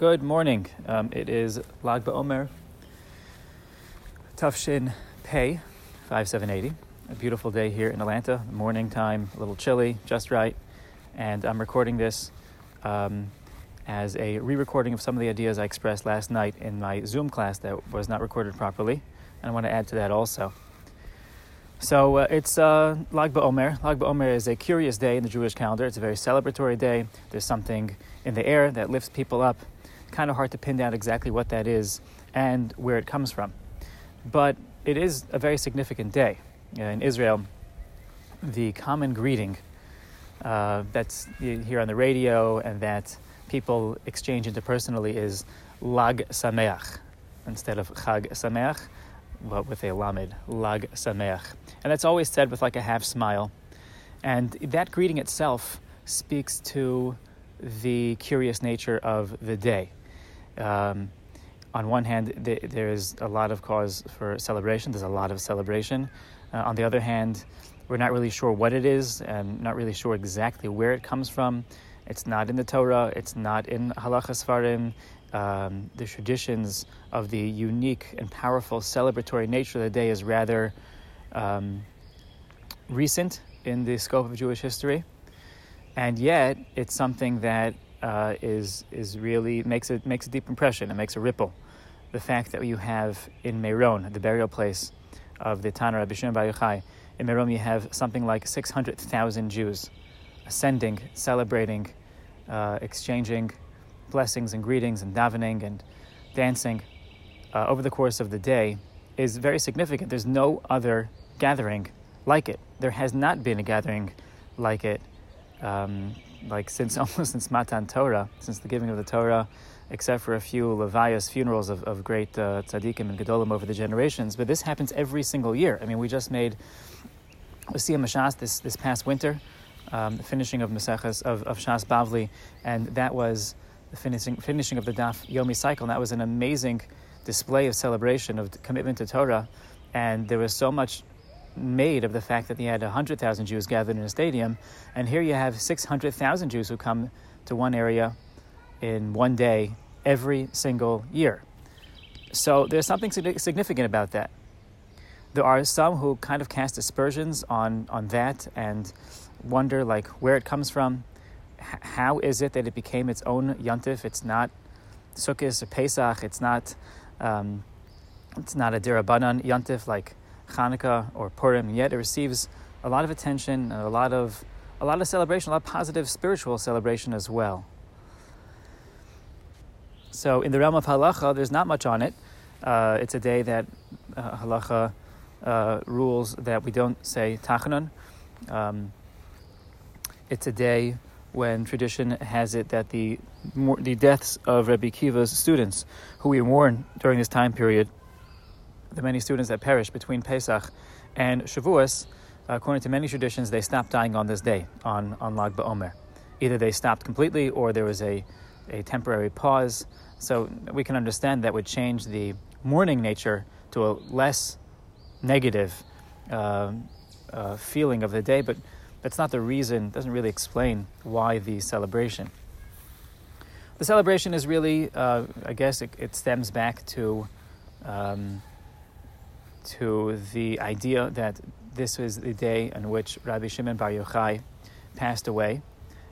Good morning. Um, it is Lag BaOmer, Tufshin Pei, 5780. A beautiful day here in Atlanta. Morning time, a little chilly, just right. And I'm recording this um, as a re recording of some of the ideas I expressed last night in my Zoom class that was not recorded properly. And I want to add to that also. So uh, it's uh, Lag BaOmer. Lag BaOmer is a curious day in the Jewish calendar. It's a very celebratory day. There's something in the air that lifts people up kind of hard to pin down exactly what that is and where it comes from. But it is a very significant day. In Israel, the common greeting uh, that's here on the radio and that people exchange interpersonally is Lag Sameach instead of Chag Sameach, but with a Lamed, Lag Sameach. And that's always said with like a half smile. And that greeting itself speaks to the curious nature of the day. Um, on one hand, th- there's a lot of cause for celebration. There's a lot of celebration. Uh, on the other hand, we're not really sure what it is and not really sure exactly where it comes from. It's not in the Torah. It's not in Halacha Sfarim. Um, the traditions of the unique and powerful celebratory nature of the day is rather um, recent in the scope of Jewish history, and yet it's something that uh, is is really makes it makes a deep impression. It makes a ripple. The fact that you have in Meron, the burial place of the Tanna Rabbi Shimon Bar Yochai, in Meron you have something like six hundred thousand Jews ascending, celebrating, uh, exchanging blessings and greetings and davening and dancing uh, over the course of the day is very significant. There's no other gathering like it. There has not been a gathering like it um, like since almost since Matan Torah, since the giving of the Torah, except for a few levayos funerals of, of great uh, tzaddikim and gedolim over the generations. But this happens every single year. I mean, we just made a Siyum HaShas this, this past winter, um, the finishing of Maseches of, of Shas Bavli, and that was the finishing, finishing of the Daf Yomi cycle. And that was an amazing display of celebration, of commitment to Torah. And there was so much made of the fact that he had 100,000 Jews gathered in a stadium, and here you have 600,000 Jews who come to one area in one day every single year. So there's something significant about that. There are some who kind of cast aspersions on, on that and wonder like where it comes from. H- how is it that it became its own yontif? It's not Sukkot or Pesach. It's not um, it's not a dirabanan yontif like Hanukkah or Purim, yet it receives a lot of attention a lot of a lot of celebration, a lot of positive spiritual celebration as well. So in the realm of halacha, there's not much on it. Uh, it's a day that uh, halacha uh, rules that we don't say tachanun. Um, it's a day when tradition has it that the the deaths of Rabbi Akiva's students, who we mourn during this time period, the many students that perished between Pesach and Shavuos, according to many traditions, they stopped dying on this day, on, on Lag BaOmer. Either they stopped completely or there was a, a temporary pause. So we can understand that would change the mourning nature to a less negative uh, uh, feeling of the day, but that's not the reason, doesn't really explain why the celebration. The celebration is really, uh, I guess, it, it, stems back to um, to the idea that this was the day on which Rabbi Shimon Bar Yochai passed away,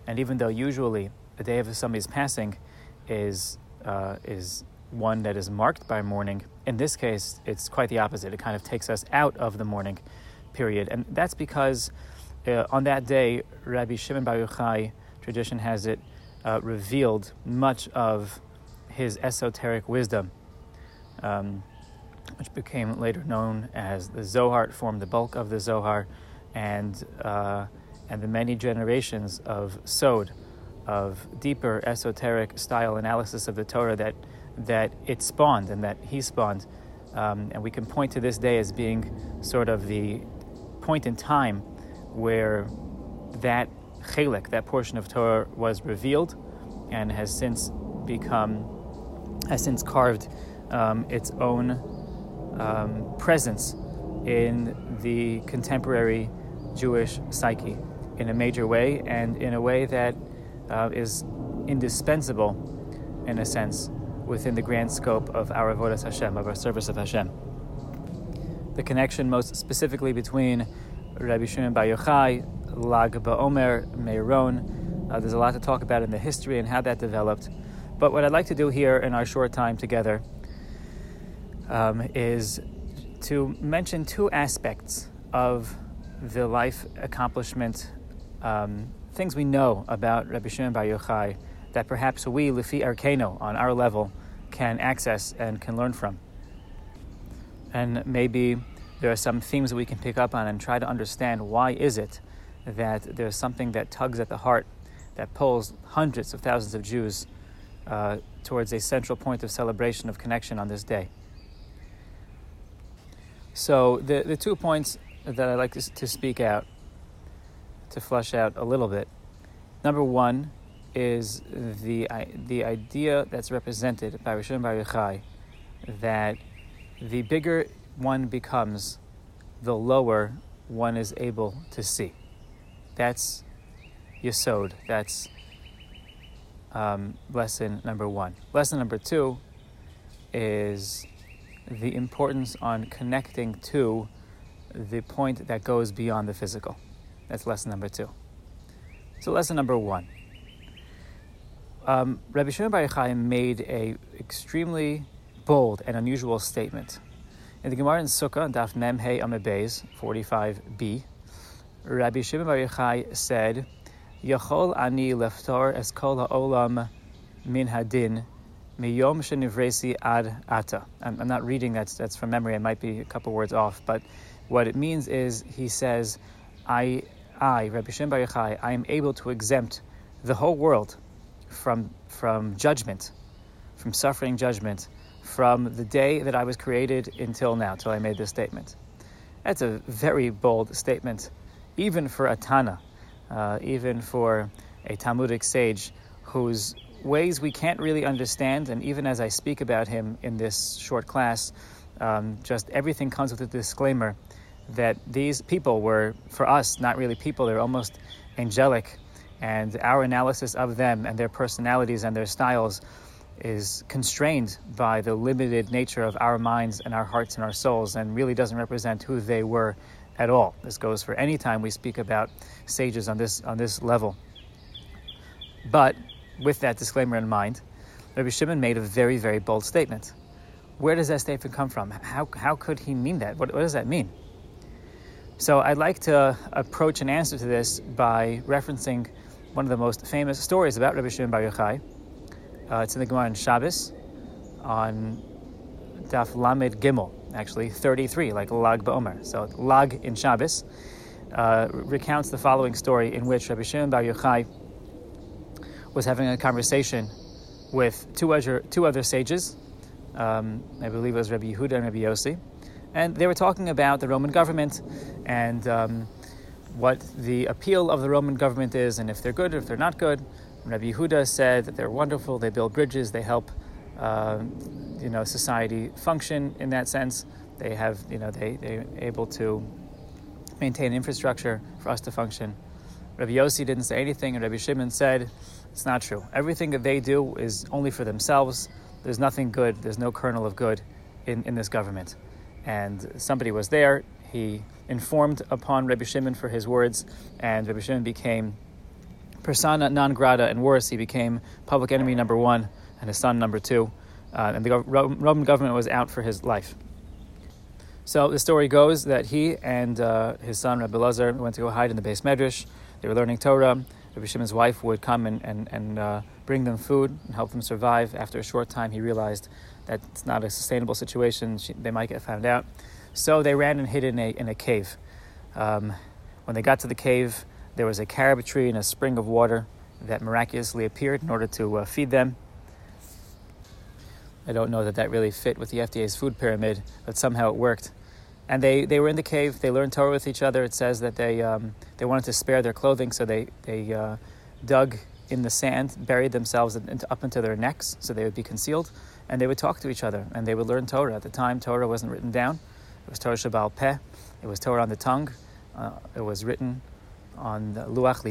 and even though usually the day of somebody's passing is uh, is one that is marked by mourning, in this case it's quite the opposite. It kind of takes us out of the mourning period, and that's because uh, on that day Rabbi Shimon Bar Yochai tradition has it uh, revealed much of his esoteric wisdom. Um, which became later known as the Zohar, formed the bulk of the Zohar, and uh, and the many generations of Sod, of deeper esoteric style analysis of the Torah that that it spawned and that he spawned, um, and we can point to this day as being sort of the point in time where that chelik, that portion of Torah, was revealed, and has since become has since carved um, its own um, presence in the contemporary Jewish psyche in a major way and in a way that uh, is indispensable in a sense, within the grand scope of our avodas Hashem, of our service of Hashem. The connection, most specifically, between Rabbi Shimon Bar Yochai, Lag BaOmer, Meron. Uh, there's a lot to talk about in the history and how that developed. But what I'd like to do here in our short time together um, is to mention two aspects of the life accomplishment, um, things we know about Rabbi Shimon Bar Yochai that perhaps we, Lifi Arkeno, on our level, can access and can learn from. And maybe there are some themes that we can pick up on and try to understand why is it that there's something that tugs at the heart that pulls hundreds of thousands of Jews uh, towards a central point of celebration of connection on this day. So, the, the two points that I'd like to, to speak out, to flush out a little bit. Number one is the, the idea that's represented by Rishon Bar Yochai that the bigger one becomes, the lower one is able to see. That's Yesod. That's um, lesson number one. Lesson number two is the importance on connecting to the point that goes beyond the physical. That's lesson number two. So, lesson number one. Um, Rabbi Shimon Bar Yochai made a extremely bold and unusual statement. In the Gemara in Sukkah, Daf Mem Hey Amud Beis 45b, Rabbi Shimon Bar Yochai said, Yachol ani leftor es kol ha'olam min hadin miyom shenivresi ad ata. I'm, I'm not reading that, that's from memory, I might be a couple words off, but what it means is he says, I, I Rabbi Shimon Bar Yochai, I am able to exempt the whole world from, from judgment, from suffering judgment, from the day that I was created until now, till I made this statement. That's a very bold statement, even for a Tana, uh, even for a Talmudic sage whose ways we can't really understand. And even as I speak about him in this short class, um, just everything comes with a disclaimer that these people were, for us, not really people, they're almost angelic. And our analysis of them and their personalities and their styles is constrained by the limited nature of our minds and our hearts and our souls and really doesn't represent who they were at all. This goes for any time we speak about sages on this on this level. But with that disclaimer in mind, Rabbi Shimon made a very, very bold statement. Where does that statement come from? How, how could he mean that? What, what does that mean? So I'd like to approach an answer to this by referencing one of the most famous stories about Rabbi Shimon Bar Yochai. Uh, it's in the Gemara in Shabbos on Daf Lamed Gimel, actually 33, like Lag Ba'omer. So Lag in Shabbos uh, recounts the following story in which Rabbi Shimon Bar Yochai was having a conversation with two other, two other sages. Um, I believe it was Rabbi Yehuda and Rabbi Yossi. And they were talking about the Roman government and um, what the appeal of the Roman government is and if they're good or if they're not good. Rabbi Yehuda said that they're wonderful, they build bridges, they help uh, you know, society function in that sense. They have, you know, they, they're able to maintain infrastructure for us to function. Rabbi Yossi didn't say anything, and Rabbi Shimon said, it's not true. Everything that they do is only for themselves. There's nothing good, there's no kernel of good in, in this government. And somebody was there, he informed upon Rabbi Shimon for his words, and Rabbi Shimon became persona non grata, and worse, he became public enemy number one, and his son number two. Uh, and the Roman government was out for his life. So the story goes that he and uh, his son Rabbi Lazar went to go hide in the beis medrash. They were learning Torah. Rabbi Shimon's wife would come and, and, and uh, bring them food and help them survive. After a short time, he realized that it's not a sustainable situation. She, they might get found out. So they ran and hid in a, in a cave. Um, when they got to the cave, there was a carob tree and a spring of water that miraculously appeared in order to uh, feed them. I don't know that that really fit with the FDA's food pyramid, but somehow it worked. And they, they were in the cave. They learned Torah with each other. It says that they, um, they wanted to spare their clothing, so they, they uh, dug in the sand, buried themselves into, up into their necks so they would be concealed, and they would talk to each other and they would learn Torah. At the time, Torah wasn't written down. It was Torah Shabbal Peh. It was Torah on the tongue. Uh, it was written on the Luach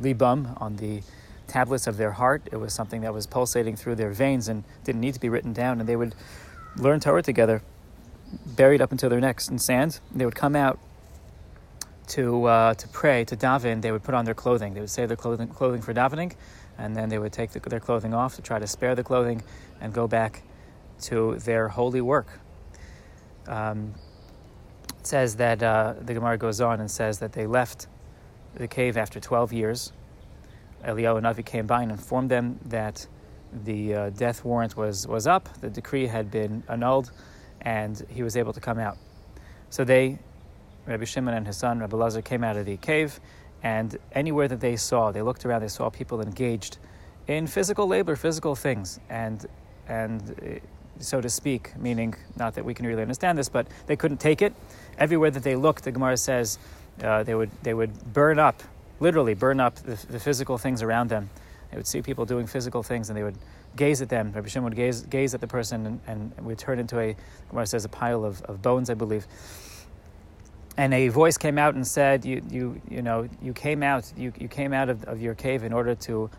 Libum, on the tablets of their heart. It was something that was pulsating through their veins and didn't need to be written down. And they would learn Torah together, buried up until their necks in sand. They would come out to uh, to pray to daven. They would put on their clothing. They would save their clothing clothing for davening, and then they would take the, their clothing off to try to spare the clothing and go back to their holy work. Um, it says that uh, the Gemara goes on and says that they left the cave after 12 years. Eliyahu Navi came by and informed them that the uh, death warrant was, was up, the decree had been annulled, and he was able to come out. So they, Rabbi Shimon and his son, Rabbi Lazar, came out of the cave, and anywhere that they saw, they looked around, they saw people engaged in physical labor, physical things, and and uh, so to speak, meaning not that we can really understand this, but they couldn't take it. Everywhere that they looked, the Gemara says uh, they would they would burn up, literally burn up the, the, physical things around them. They would see people doing physical things, and they would gaze at them. Rabbi Shimon would gaze gaze at the person, and, and would turn into a Gemara says a pile of, of bones, I believe. And a voice came out and said, "You, you, you know, you came out, you, you came out of, of your cave in order to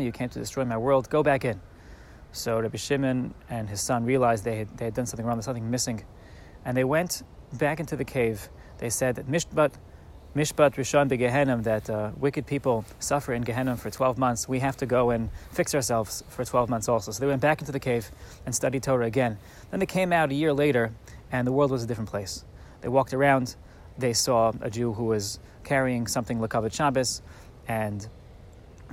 You came to destroy my world. Go back in." So Rabbi Shimon and his son realized they had, they had done something wrong, there's something missing. And they went back into the cave. They said that Mishpat, Mishpat Rishon Gehenna, that uh, wicked people suffer in Gehenna for 12 months. We have to go and fix ourselves for 12 months also. So they went back into the cave and studied Torah again. Then they came out a year later, and the world was a different place. They walked around, they saw a Jew who was carrying something Lakavit Shabbos, and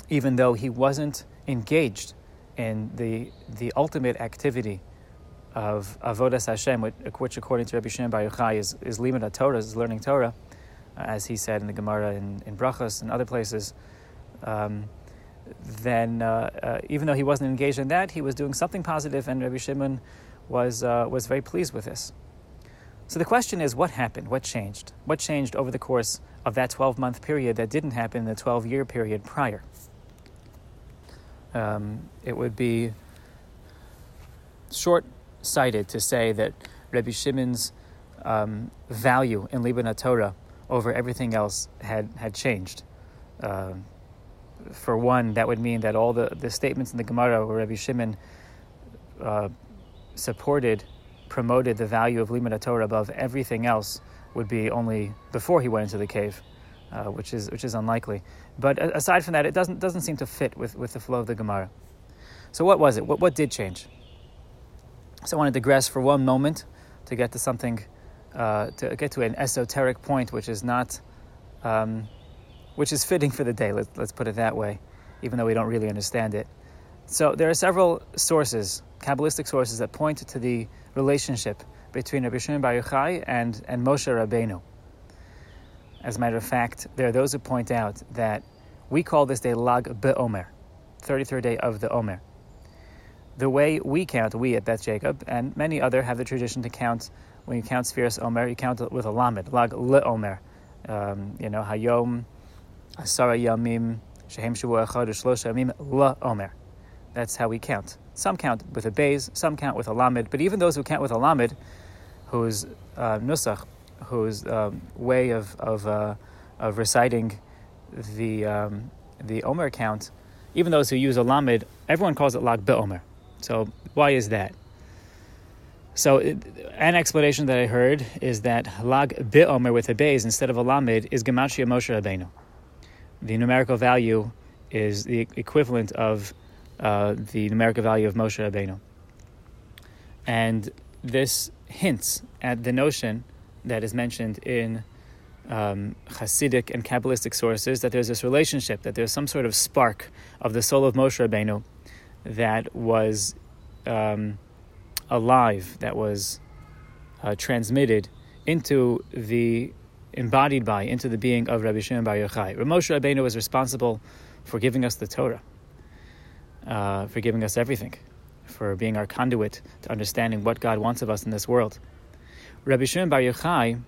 even though he wasn't engaged in the, the ultimate activity of avodas Hashem, which, according to Rabbi Shimon Bar Yochai is, is limud Torah, is learning Torah, as he said in the Gemara in, in Brachos and other places. Um, then, uh, uh, even though he wasn't engaged in that, he was doing something positive, and Rabbi Shimon was uh, was very pleased with this. So the question is, what happened? What changed? What changed over the course of that 12 month period that didn't happen in the 12 year period prior? Um, it would be short sighted to say that Rabbi Shimon's um, value in Libana Torah over everything else had, had changed. Uh, for one, that would mean that all the, the statements in the Gemara where Rabbi Shimon uh, supported, promoted the value of Limud Torah above everything else would be only before he went into the cave, uh, which is which is unlikely. But aside from that, it doesn't, doesn't seem to fit with, with the flow of the Gemara. So, what was it? What, what did change? So, I want to digress for one moment to get to something, uh, to get to an esoteric point, which is not, um, which is fitting for the day. Let, let's put it that way, even though we don't really understand it. So, there are several sources, Kabbalistic sources, that point to the relationship between Rabbi Shimon Bar Yochai and, and Moshe Rabbeinu. As a matter of fact, there are those who point out that we call this day Lag BeOmer, 33rd day of the Omer. The way we count, we at Beth Jacob, and many other have the tradition to count, when you count Sefiras Omer, you count it with a Lamed, Lag LeOmer. Um, you know, Hayom, Asara Yamim, Shehem Shavua Echad, Shlosha Yamim, LeOmer. That's how we count. Some count with a Beis, some count with a Lamed, but even those who count with a Lamed, whose uh, Nusach whose um, way of of, uh, of reciting the um, the Omer count, even those who use a Lamed, everyone calls it Lag Omer. So why is that? So an explanation that I heard is that Lag Omer with a Beis instead of a Lamed is Gematria Moshe Rabbeinu. The numerical value is the equivalent of uh, the numerical value of Moshe Rabbeinu. And this hints at the notion that is mentioned in um, Hasidic and Kabbalistic sources that there's this relationship, that there's some sort of spark of the soul of Moshe Rabbeinu that was um, alive, that was uh, transmitted into the embodied by into the being of Rabbi Shimon Bar Yochai. Moshe Rabbeinu was responsible for giving us the Torah, uh, for giving us everything, for being our conduit to understanding what God wants of us in this world. Rabbi Shimon Bar Yochai,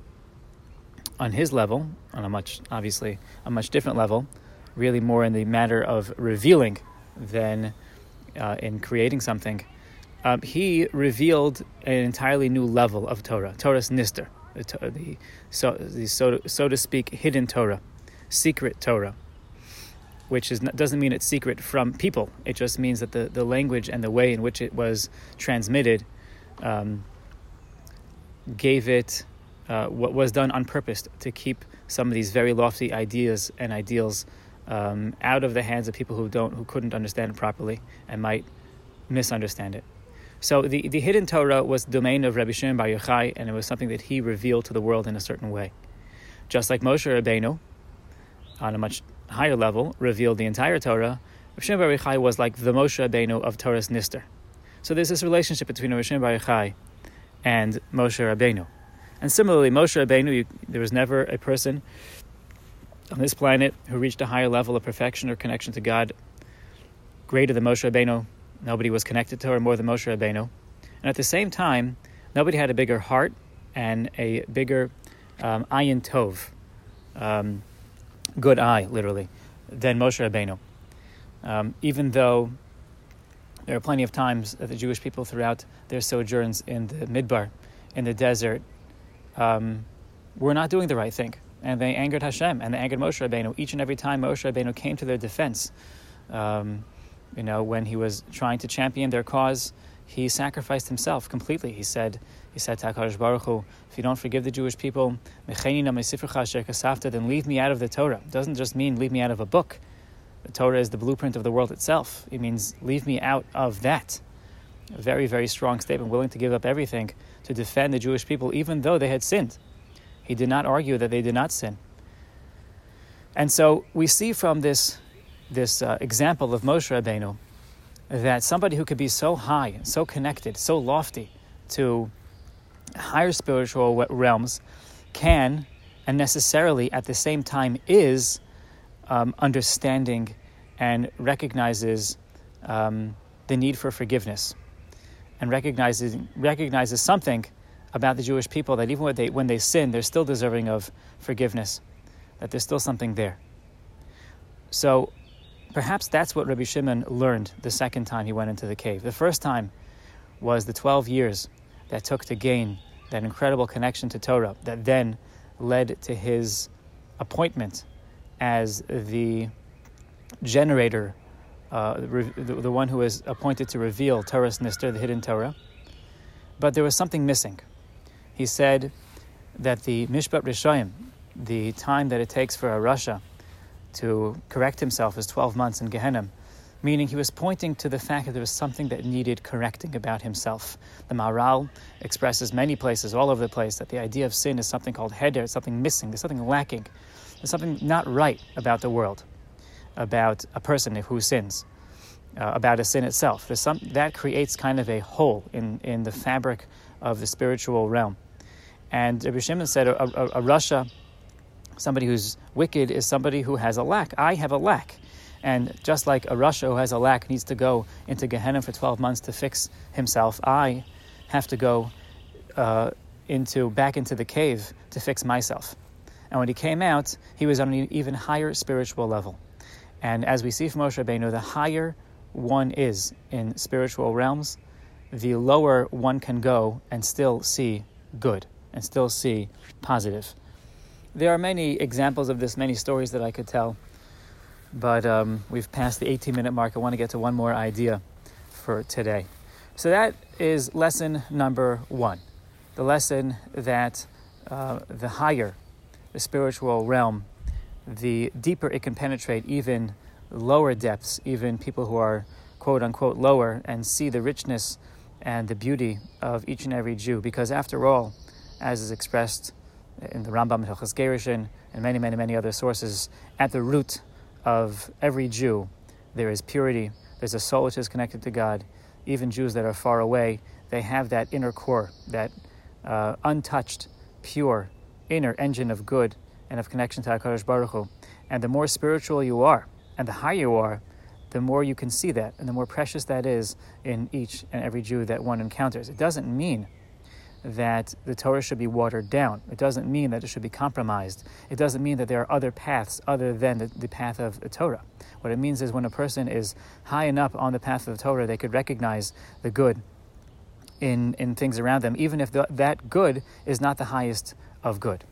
on his level, on a much obviously a much different level, really more in the matter of revealing than uh, in creating something. Um, he revealed an entirely new level of Torah, Toras Nister, the, the, so, the so, so to speak hidden Torah, secret Torah. which is, doesn't mean it's secret from people. It just means that the, the language and the way in which it was transmitted um, gave it uh, what was done on purpose to keep some of these very lofty ideas and ideals um, out of the hands of people who don't who couldn't understand it properly and might misunderstand it. So the, the hidden Torah was the domain of Rabbi Shimon Bar Yochai, and it was something that he revealed to the world in a certain way. Just like Moshe Rabbeinu, on a much higher level, revealed the entire Torah, Rabbi Shimon Bar Yochai was like the Moshe Rabbeinu of Toras Nister. So there's this relationship between Rabbi Shimon Bar Yochai and Moshe Rabbeinu. And similarly, Moshe Rabbeinu, you, there was never a person on this planet who reached a higher level of perfection or connection to God greater than Moshe Rabbeinu. Nobody was connected to her more than Moshe Rabbeinu. And at the same time, nobody had a bigger heart and a bigger um, ayin tov, um, good eye, literally, than Moshe Rabbeinu. Um, even though there are plenty of times that the Jewish people throughout their sojourns in the Midbar, in the desert, um, were not doing the right thing and they angered Hashem and they angered Moshe Rabbeinu. Each and every time Moshe Rabbeinu came to their defense, um, you know, when he was trying to champion their cause, he sacrificed himself completely. He said, he said to HaKadosh Baruch Hu, if you don't forgive the Jewish people, then leave me out of the Torah. It doesn't just mean leave me out of a book. The Torah is the blueprint of the world itself. It means leave me out of that. A very, very strong statement, willing to give up everything to defend the Jewish people, even though they had sinned. He did not argue that they did not sin. And so we see from this, this uh, example of Moshe Rabbeinu that somebody who could be so high, so connected, so lofty to higher spiritual realms can and necessarily at the same time is um, understanding and recognizes um, the need for forgiveness and recognizes, recognizes something about the Jewish people that even when they, when they sin, they're still deserving of forgiveness, that there's still something there. So perhaps that's what Rabbi Shimon learned the second time he went into the cave. The first time was the 12 years that took to gain that incredible connection to Torah that then led to his appointment as the generator, uh, the, the, one who was appointed to reveal Toras Nister, the hidden Torah. But there was something missing he said that the Mishpat Rishayim, the time that it takes for a Rasha to correct himself, is 12 months in Gehenna, meaning he was pointing to the fact that there was something that needed correcting about himself. The Maharal expresses many places, all over the place, that the idea of sin is something called heder, something missing, there's something lacking, there's something not right about the world, about a person who sins. Uh, about a sin itself. There's some, that creates kind of a hole in, in the fabric of the spiritual realm. And Rabbi Shimon said a, a, a Rasha, somebody who's wicked, is somebody who has a lack. I have a lack. And just like a Rasha who has a lack needs to go into Gehenna for 12 months to fix himself, I have to go uh, into back into the cave to fix myself. And when he came out, he was on an even higher spiritual level. And as we see from Moshe Rabbeinu, the higher one is in spiritual realms, the lower one can go and still see good and still see positive. There are many examples of this, many stories that I could tell, but um, we've passed the 18 minute mark. I want to get to one more idea for today. So that is lesson number one the lesson that uh, the higher the spiritual realm, the deeper it can penetrate even lower depths, even people who are quote unquote lower, and see the richness and the beauty of each and every Jew. Because after all, as is expressed in the Rambam, Hilchos Gerushin, and many, many, many other sources, at the root of every Jew, there is purity. There's a soul which is connected to God. Even Jews that are far away, they have that inner core, that uh, untouched, pure inner engine of good and of connection to HaKadosh Baruch Hu. And the more spiritual you are, and the higher you are, the more you can see that, and the more precious that is in each and every Jew that one encounters. It doesn't mean that the Torah should be watered down. It doesn't mean that it should be compromised. It doesn't mean that there are other paths other than the, the path of the Torah. What it means is when a person is high enough on the path of the Torah, they could recognize the good in, in things around them, even if the, that good is not the highest of good.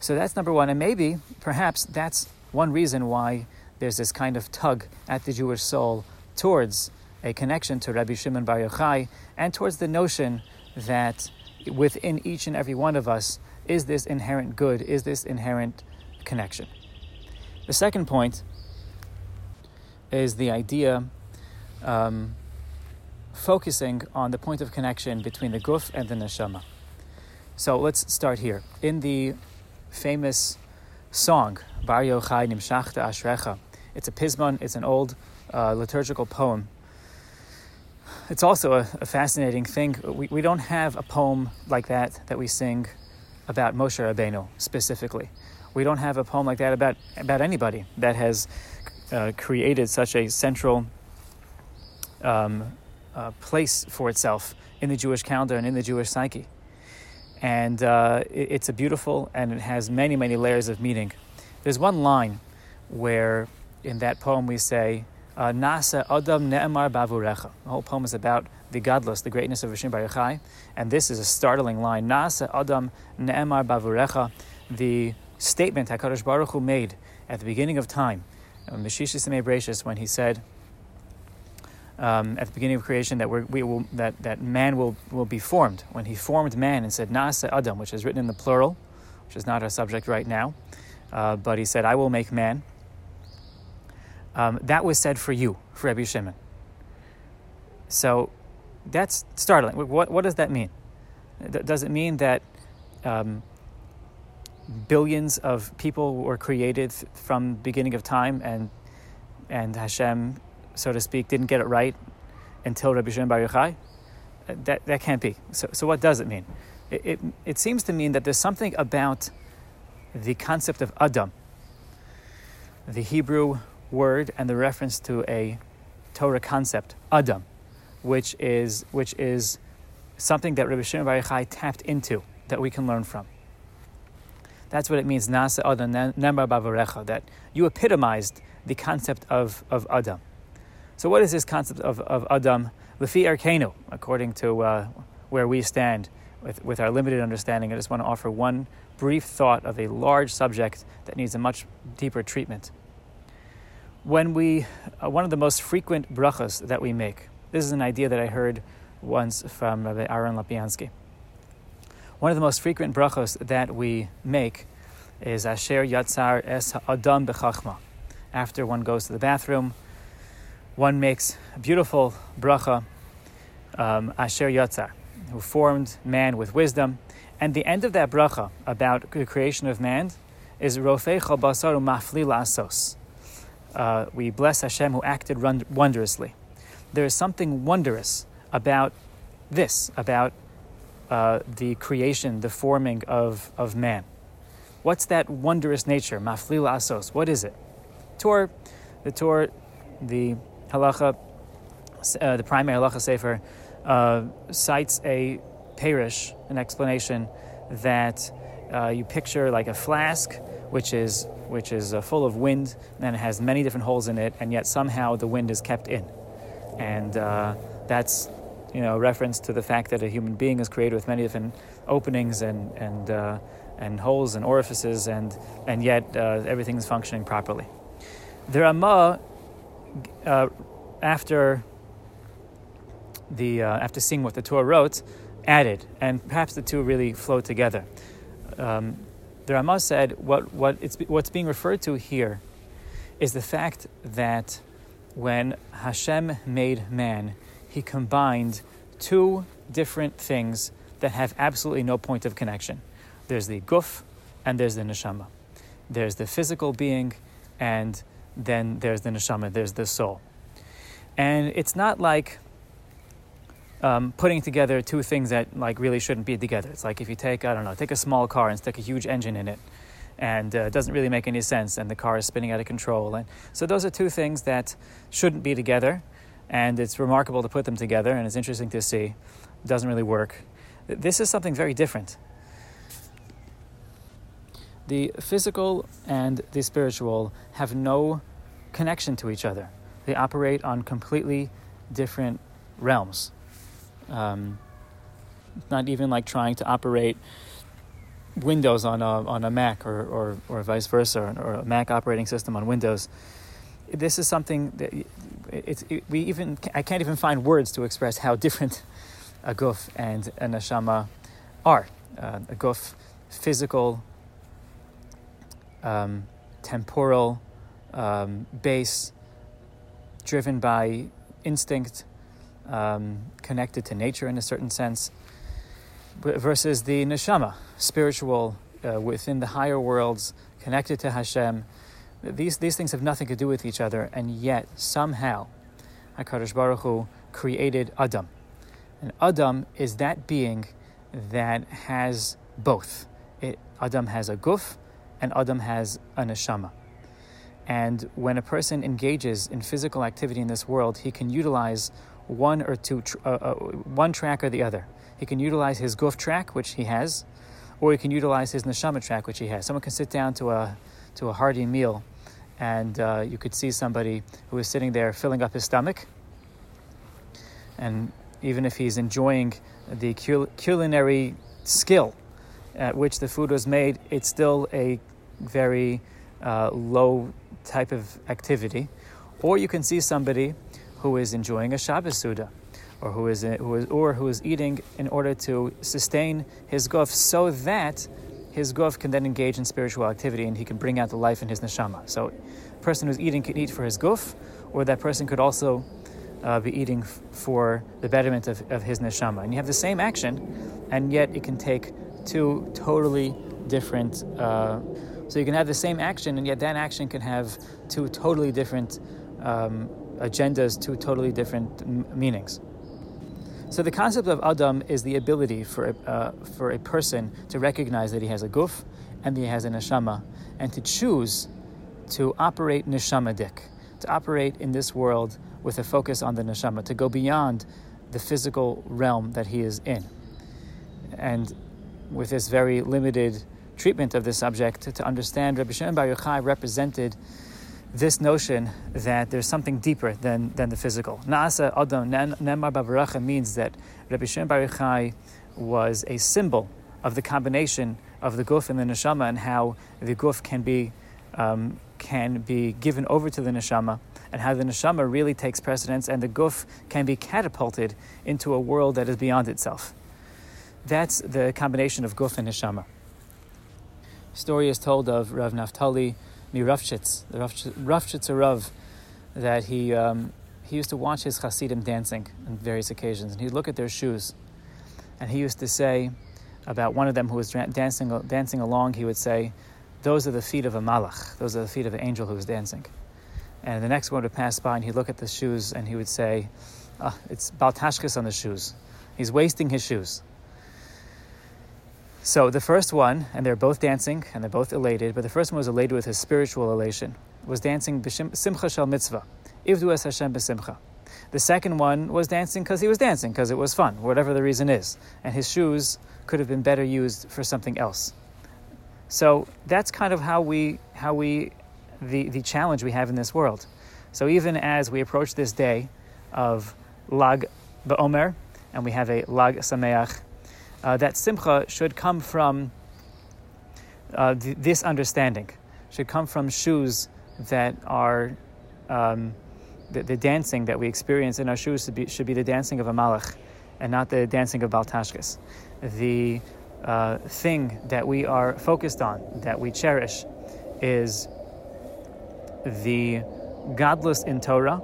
So that's number one. And maybe, perhaps, that's one reason why there's this kind of tug at the Jewish soul towards a connection to Rabbi Shimon Bar Yochai and towards the notion that within each and every one of us is this inherent good, is this inherent connection. The second point is the idea um, focusing on the point of connection between the guf and the neshama. So let's start here. In the famous song, Bar Yochai Nimshachta Ashrecha, it's a pismon, it's an old uh, liturgical poem. It's also a, a fascinating thing. We, we don't have a poem like that that we sing about Moshe Rabbeinu specifically. We don't have a poem like that about, about anybody that has uh, created such a central um, uh, place for itself in the Jewish calendar and in the Jewish psyche. And uh, it, it's a beautiful and it has many, many layers of meaning. There's one line where in that poem we say, Nasa Adam Ne'emar Bavurecha. The whole poem is about the gadlus, the greatness of Rishon Bar Yochai. And this is a startling line. Nasa Adam Ne'emar Bavurecha. The statement HaKadosh Baruch Hu made at the beginning of time, Bereishis, when he said, um, at the beginning of creation that we will that, that man will, will be formed. When he formed man and said Nasa Adam, which is written in the plural, which is not our subject right now, uh, but he said, I will make man. Um, that was said for you, for Rabbi Shimon. So that's startling. What, what does that mean? Does it mean that um, billions of people were created from beginning of time and and Hashem, so to speak, didn't get it right until Rabbi Shimon Bar Yochai? That, that can't be. So, so what does it mean? It, it, it seems to mean that there's something about the concept of Adam, the Hebrew word and the reference to a Torah concept, Adam, which is, which is something that Rabbi Shimon Bar Yochai tapped into that we can learn from. That's what it means, Nasa Adam Nemar Bavarecha, that you epitomized the concept of, of Adam. So, what is this concept of, of Adam? Lefi Arkenu, according to uh, where we stand with, with our limited understanding, I just want to offer one brief thought of a large subject that needs a much deeper treatment. When we, uh, one of the most frequent brachas that we make, this is an idea that I heard once from Rabbi Aaron Lopiansky. One of the most frequent brachos that we make is Asher Yatzar Es Adam Bechachma. After one goes to the bathroom, one makes a beautiful bracha, um, Asher Yatzar, who formed man with wisdom. And the end of that bracha about the creation of man is Rofei Basaru Mafli Lasos. Uh, we bless Hashem who acted wondrously. There is something wondrous about this, about uh, the creation, the forming of, of man. What's that wondrous nature? Maflil asos. What is it? Torah, the Torah, the halacha, uh, the primary halacha sefer, uh, cites a peirush, an explanation that uh, you picture like a flask, which is which is uh, full of wind, and it has many different holes in it, and yet somehow the wind is kept in, and uh, that's you know, reference to the fact that a human being is created with many different openings and and uh, and holes and orifices, and and yet uh, everything is functioning properly. The Rama, uh, after the uh, after seeing what the Torah wrote, added, and perhaps the two really flow together. Um, the Ramah said what what it's what's being referred to here is the fact that when Hashem made man he combined two different things that have absolutely no point of connection. There's the guf and there's the neshama. There's the physical being and then there's the neshama, there's the soul. And it's not like um, putting together two things that like really shouldn't be together. It's like if you take, I don't know, take a small car and stick a huge engine in it and uh, it doesn't really make any sense and the car is spinning out of control. And so those are two things that shouldn't be together and it's remarkable to put them together, and it's interesting to see. It doesn't really work. This is something very different. The physical and the spiritual have no connection to each other. They operate on completely different realms. Um, not even like trying to operate Windows on a, on a Mac or, or, or vice versa, or a Mac operating system on Windows this is something that it's, it, we even I can't even find words to express how different a guf and a neshama are. Uh, a guf, physical, um, temporal, um, base, driven by instinct, um, connected to nature in a certain sense, versus the neshama, spiritual, uh, within the higher worlds, connected to Hashem. These, these things have nothing to do with each other, and yet somehow HaKadosh Baruch Hu created Adam. And Adam is that being that has both. It, Adam has a guf, and Adam has a neshama. And when a person engages in physical activity in this world, he can utilize one or two, uh, uh, one track or the other. He can utilize his guf track, which he has, or he can utilize his neshama track, which he has. Someone can sit down to a to a hearty meal, and uh, you could see somebody who is sitting there filling up his stomach, and even if he's enjoying the culinary skill at which the food was made, it's still a very uh, low type of activity. Or you can see somebody who is enjoying a Shabbos Seudah, or who is, who is, or who is eating in order to sustain his guf so that his guf can then engage in spiritual activity and he can bring out the life in his neshama. So, a person who's eating can eat for his guf, or that person could also uh, be eating f- for the betterment of, of his neshama. And you have the same action, and yet it can take two totally different. Uh, so you can have the same action, and yet that action can have two totally different um, agendas, two totally different m- meanings. So the concept of Adam is the ability for a, uh, for a person to recognize that he has a guf and that he has a neshama, and to choose to operate neshamadik, to operate in this world with a focus on the neshama, to go beyond the physical realm that he is in. And with this very limited treatment of this subject to, understand Rabbi Shimon Bar Yochai represented this notion that there's something deeper than, than the physical. Naasa Adam Nemar Bavaracha means that Rabbi Shimon Bar Yochai was a symbol of the combination of the guf and the neshama and how the guf can be um, can be given over to the neshama and how the neshama really takes precedence and the guf can be catapulted into a world that is beyond itself. That's the combination of guf and neshama story is told of Rav Naftali MiRopshitz, the Ropshitzer Rav, that he, um, he used to watch his Hasidim dancing on various occasions, and he'd look at their shoes. And he used to say about one of them who was dancing, dancing along, he would say, Those are the feet of a malach, those are the feet of an angel who was dancing. And the next one would pass by, and he'd look at the shoes, and he would say, oh, It's Bal Tashchis on the shoes. He's wasting his shoes. So the first one, and they're both dancing and they're both elated, but the first one was elated with his spiritual elation, was dancing simcha shel mitzvah, ivdu es Hashem b'simcha. The second one was dancing because he was dancing, because it was fun, whatever the reason is. And his shoes could have been better used for something else. So that's kind of how we, how we, the, the challenge we have in this world. So even as we approach this day of Lag Ba'omer, and we have a Lag Sameach, uh, that simcha should come from uh, th- this understanding, should come from shoes that are um, the, the, dancing that we experience in our shoes should be, should be the dancing of a malach and not the dancing of Bal Tashchis. The uh, thing that we are focused on, that we cherish, is the gadlus in Torah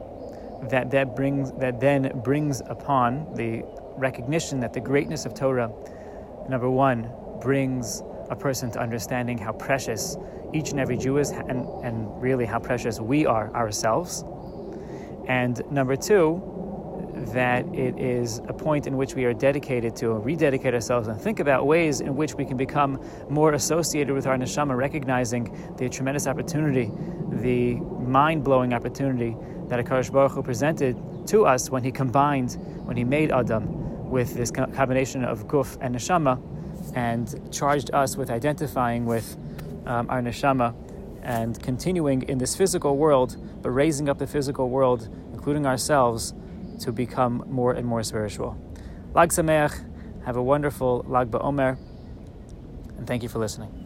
that, that, brings, that then brings upon the recognition that the greatness of Torah, number one, brings a person to understanding how precious each and every Jew is, and, and really how precious we are ourselves. And number two, that it is a point in which we are dedicated to rededicate ourselves and think about ways in which we can become more associated with our neshama, recognizing the tremendous opportunity, the mind blowing opportunity that HaKadosh Baruch Hu presented to us when he combined, when he made Adam with this combination of guf and neshama, and charged us with identifying with um, our neshama and continuing in this physical world, but raising up the physical world, including ourselves, to become more and more spiritual. Lag Sameach, have a wonderful Lag BaOmer, and thank you for listening.